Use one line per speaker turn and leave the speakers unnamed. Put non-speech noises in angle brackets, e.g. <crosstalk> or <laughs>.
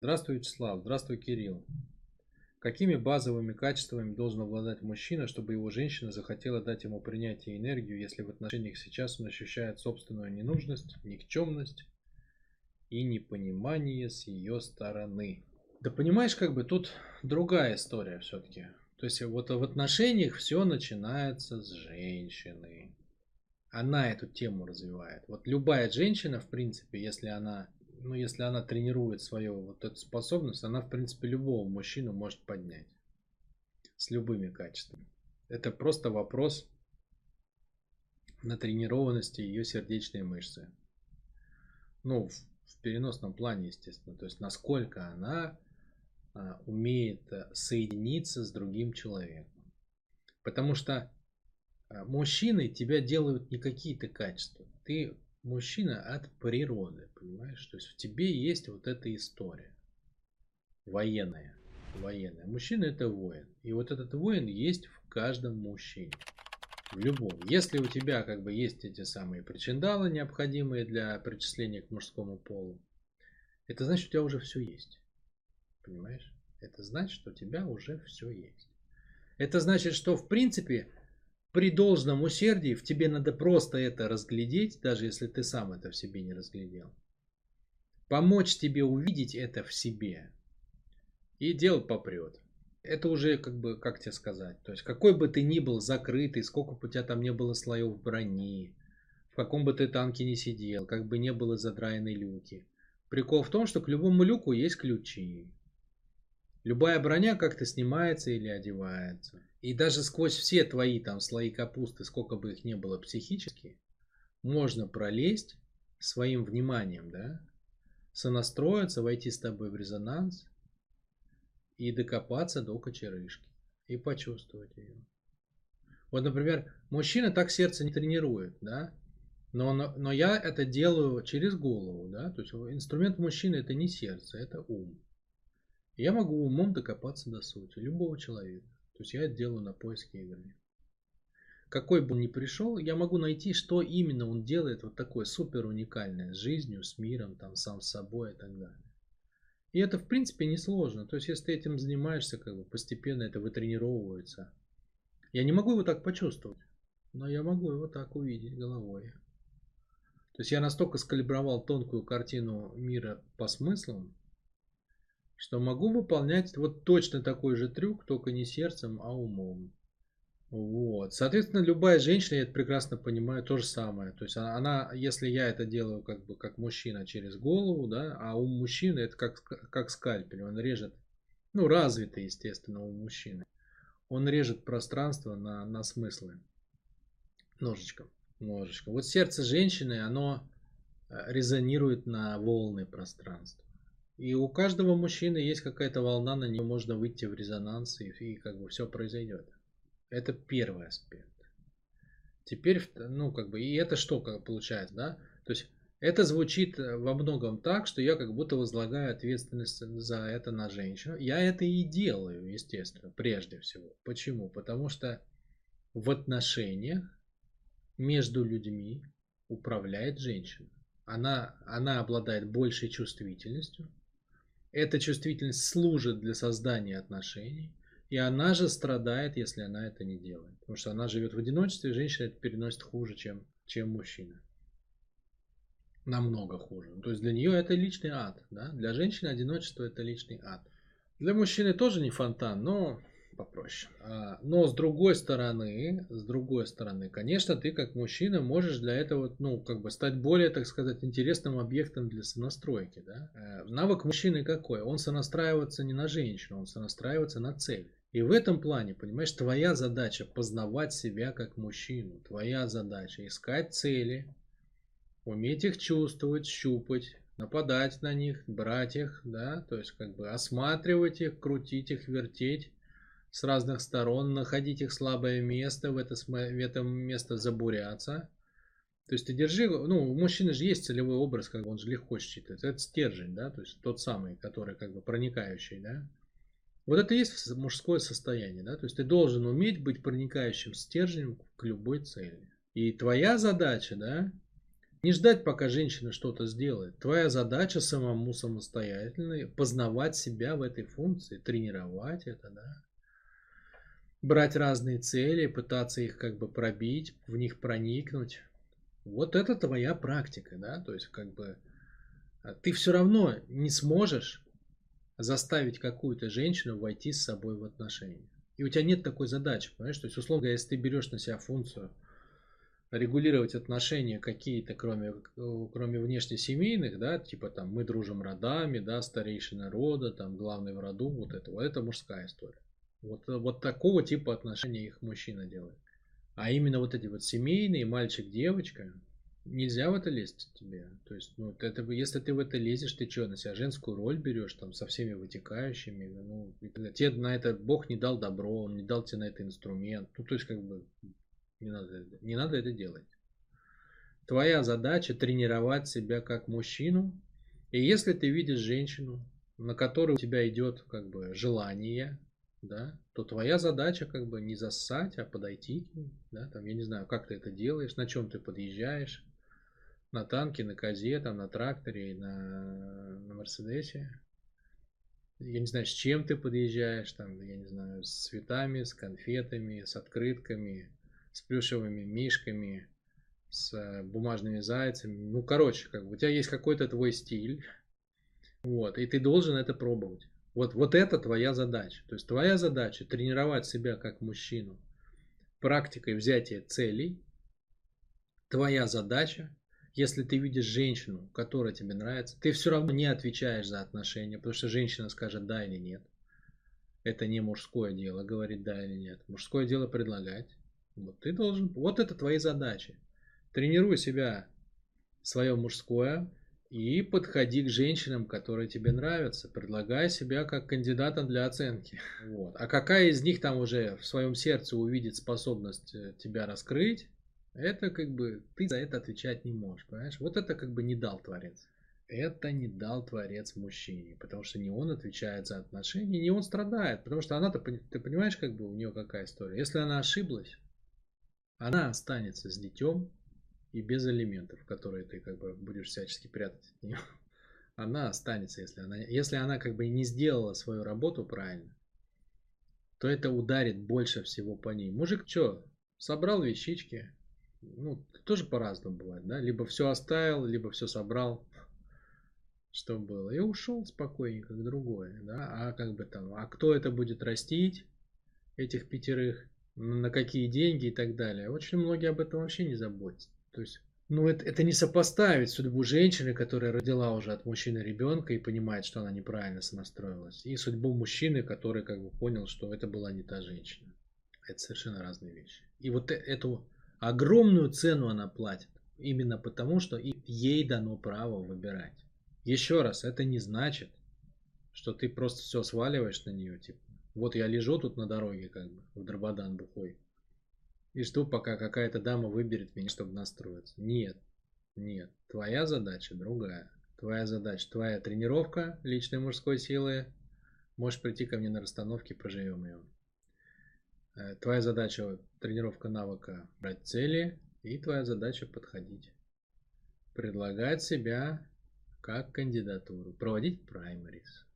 Здравствуй, Вячеслав. Здравствуй, Кирилл. Какими базовыми качествами должен обладать мужчина, чтобы его женщина захотела дать ему принятие и энергию, если в отношениях сейчас он ощущает собственную ненужность, никчемность и непонимание с ее стороны? Да понимаешь, как бы тут другая история все-таки. То есть вот в отношениях все начинается с женщины. Она эту тему развивает. Вот любая женщина, в принципе, если она ну, если она тренирует свою вот эту способность, она, в принципе, любого мужчину может поднять. С любыми качествами. Это просто вопрос на тренированности ее сердечной мышцы. Ну, в, в переносном плане, естественно. То есть, насколько она а, умеет а, соединиться с другим человеком. Потому что а, мужчины тебя делают не какие-то качества. Ты мужчина от природы, понимаешь? То есть в тебе есть вот эта история военная. Военная. Мужчина это воин. И вот этот воин есть в каждом мужчине. В любом. Если у тебя как бы есть эти самые причиндалы, необходимые для причисления к мужскому полу, это значит, у тебя уже все есть. Понимаешь? Это значит, что у тебя уже все есть. Это значит, что в принципе при должном усердии в тебе надо просто это разглядеть, даже если ты сам это в себе не разглядел. Помочь тебе увидеть это в себе. И дело попрет. Это уже как бы, как тебе сказать, то есть какой бы ты ни был закрытый, сколько бы у тебя там не было слоев брони, в каком бы ты танке не сидел, как бы не было задраенной люки. Прикол в том, что к любому люку есть ключи. Любая броня как-то снимается или одевается. И даже сквозь все твои там слои капусты, сколько бы их ни было психически, можно пролезть своим вниманием, да, сонастроиться, войти с тобой в резонанс и докопаться до кочерышки и почувствовать ее. Вот, например, мужчина так сердце не тренирует, да, но, но, но я это делаю через голову, да, то есть инструмент мужчины это не сердце, это ум. Я могу умом докопаться до сути любого человека. То есть я это делаю на поиске игры. Какой бы он ни пришел, я могу найти, что именно он делает вот такое супер уникальное с жизнью, с миром, там, сам с собой и так далее. И это, в принципе, несложно. То есть, если ты этим занимаешься, как бы постепенно это вытренировывается. Я не могу его так почувствовать, но я могу его так увидеть головой. То есть я настолько скалибровал тонкую картину мира по смыслам, что могу выполнять вот точно такой же трюк, только не сердцем, а умом. Вот. Соответственно, любая женщина, я это прекрасно понимаю, то же самое. То есть она, если я это делаю как бы как мужчина через голову, да, а у мужчины это как, как скальпель, он режет, ну, развитый, естественно, у мужчины. Он режет пространство на, на смыслы. Ножичком. Ножичком. Вот сердце женщины, оно э, резонирует на волны пространства. И у каждого мужчины есть какая-то волна, на нее можно выйти в резонанс, и, и как бы все произойдет. Это первый аспект. Теперь, ну, как бы, и это что как получается, да? То есть, это звучит э, во многом так, что я как будто возлагаю ответственность за это на женщину. Я это и делаю, естественно, прежде всего. Почему? Потому что в отношениях между людьми управляет женщина. Она, она обладает большей чувствительностью, эта чувствительность служит для создания отношений, и она же страдает, если она это не делает. Потому что она живет в одиночестве, и женщина это переносит хуже, чем, чем мужчина. Намного хуже. То есть для нее это личный ад. Да? Для женщины одиночество это личный ад. Для мужчины тоже не фонтан, но попроще. А, но с другой стороны, с другой стороны, конечно, ты как мужчина можешь для этого, ну, как бы стать более, так сказать, интересным объектом для сонастройки, да. Э, навык мужчины какой? Он сонастраивается не на женщину, он сонастраивается на цель. И в этом плане, понимаешь, твоя задача познавать себя как мужчину. Твоя задача искать цели, уметь их чувствовать, щупать, нападать на них, брать их, да, то есть как бы осматривать их, крутить их, вертеть, с разных сторон, находить их слабое место, в, это, в этом место забуряться. То есть ты держи, ну, у мужчины же есть целевой образ, как бы он же легко считает. Это стержень, да, то есть тот самый, который как бы проникающий, да. Вот это и есть мужское состояние, да, то есть ты должен уметь быть проникающим стержнем к любой цели. И твоя задача, да, Не ждать, пока женщина что-то сделает. Твоя задача самому самостоятельно познавать себя в этой функции, тренировать это, да. Брать разные цели, пытаться их как бы пробить, в них проникнуть. Вот это твоя практика, да, то есть как бы а, ты все равно не сможешь заставить какую-то женщину войти с собой в отношения. И у тебя нет такой задачи, понимаешь? То есть, условно, если ты берешь на себя функцию регулировать отношения какие-то, кроме, кроме внешне семейных, да, типа там мы дружим родами, да, старейшина рода, там главный в роду, вот это, вот это мужская история. Вот, вот такого типа отношения их мужчина делает. А именно вот эти вот семейные, мальчик-девочка, нельзя в это лезть тебе. То есть, ну, это, если ты в это лезешь, ты что, на себя женскую роль берешь, там, со всеми вытекающими, ну, тебе на это Бог не дал добро, он не дал тебе на это инструмент. Ну, то есть, как бы, не надо, не надо это делать. Твоя задача тренировать себя как мужчину. И если ты видишь женщину, на которую у тебя идет как бы желание, да, то твоя задача как бы не зассать, а подойти к ней, да, там, я не знаю, как ты это делаешь, на чем ты подъезжаешь, на танке, на козе, там, на тракторе, на, на Мерседесе. Я не знаю, с чем ты подъезжаешь, там, я не знаю, с цветами, с конфетами, с открытками, с плюшевыми мишками, с бумажными зайцами. Ну, короче, как бы у тебя есть какой-то твой стиль, вот, и ты должен это пробовать. Вот, вот это твоя задача. То есть твоя задача тренировать себя как мужчину практикой взятия целей. Твоя задача если ты видишь женщину, которая тебе нравится, ты все равно не отвечаешь за отношения, потому что женщина скажет да или нет. Это не мужское дело, говорить да или нет. Мужское дело предлагать. Вот ты должен, вот это твои задачи. Тренируй себя, свое мужское, и подходи к женщинам, которые тебе нравятся. Предлагай себя как кандидата для оценки. Вот. А какая из них там уже в своем сердце увидит способность э, тебя раскрыть, это как бы ты за это отвечать не можешь, понимаешь? Вот это как бы не дал Творец. Это не дал Творец мужчине, потому что не он отвечает за отношения, не он страдает, потому что она-то, ты понимаешь, как бы у нее какая история? Если она ошиблась, она останется с детем и без элементов, которые ты как бы будешь всячески прятать от нее. <laughs> Она останется, если она, если она как бы не сделала свою работу правильно, то это ударит больше всего по ней. Мужик что, собрал вещички, ну, тоже по-разному бывает, да, либо все оставил, либо все собрал, <laughs> что было, и ушел спокойненько к другой, да, а как бы там, а кто это будет растить, этих пятерых, на какие деньги и так далее. Очень многие об этом вообще не заботятся. То есть, ну, это, это не сопоставить судьбу женщины, которая родила уже от мужчины ребенка и понимает, что она неправильно сонастроилась, и судьбу мужчины, который как бы понял, что это была не та женщина. Это совершенно разные вещи. И вот э, эту Огромную цену она платит. Именно потому, что ей дано право выбирать. Еще раз, это не значит, что ты просто все сваливаешь на нее. Типа, вот я лежу тут на дороге, как бы, в Дрободан бухой. И жду, пока какая-то дама выберет меня, чтобы настроиться. Нет, нет. Твоя задача другая. Твоя задача, твоя тренировка личной мужской силы. Можешь прийти ко мне на расстановке, проживем ее. Э, твоя задача тренировка навыка брать цели, и твоя задача подходить. Предлагать себя как кандидатуру, проводить праймарис.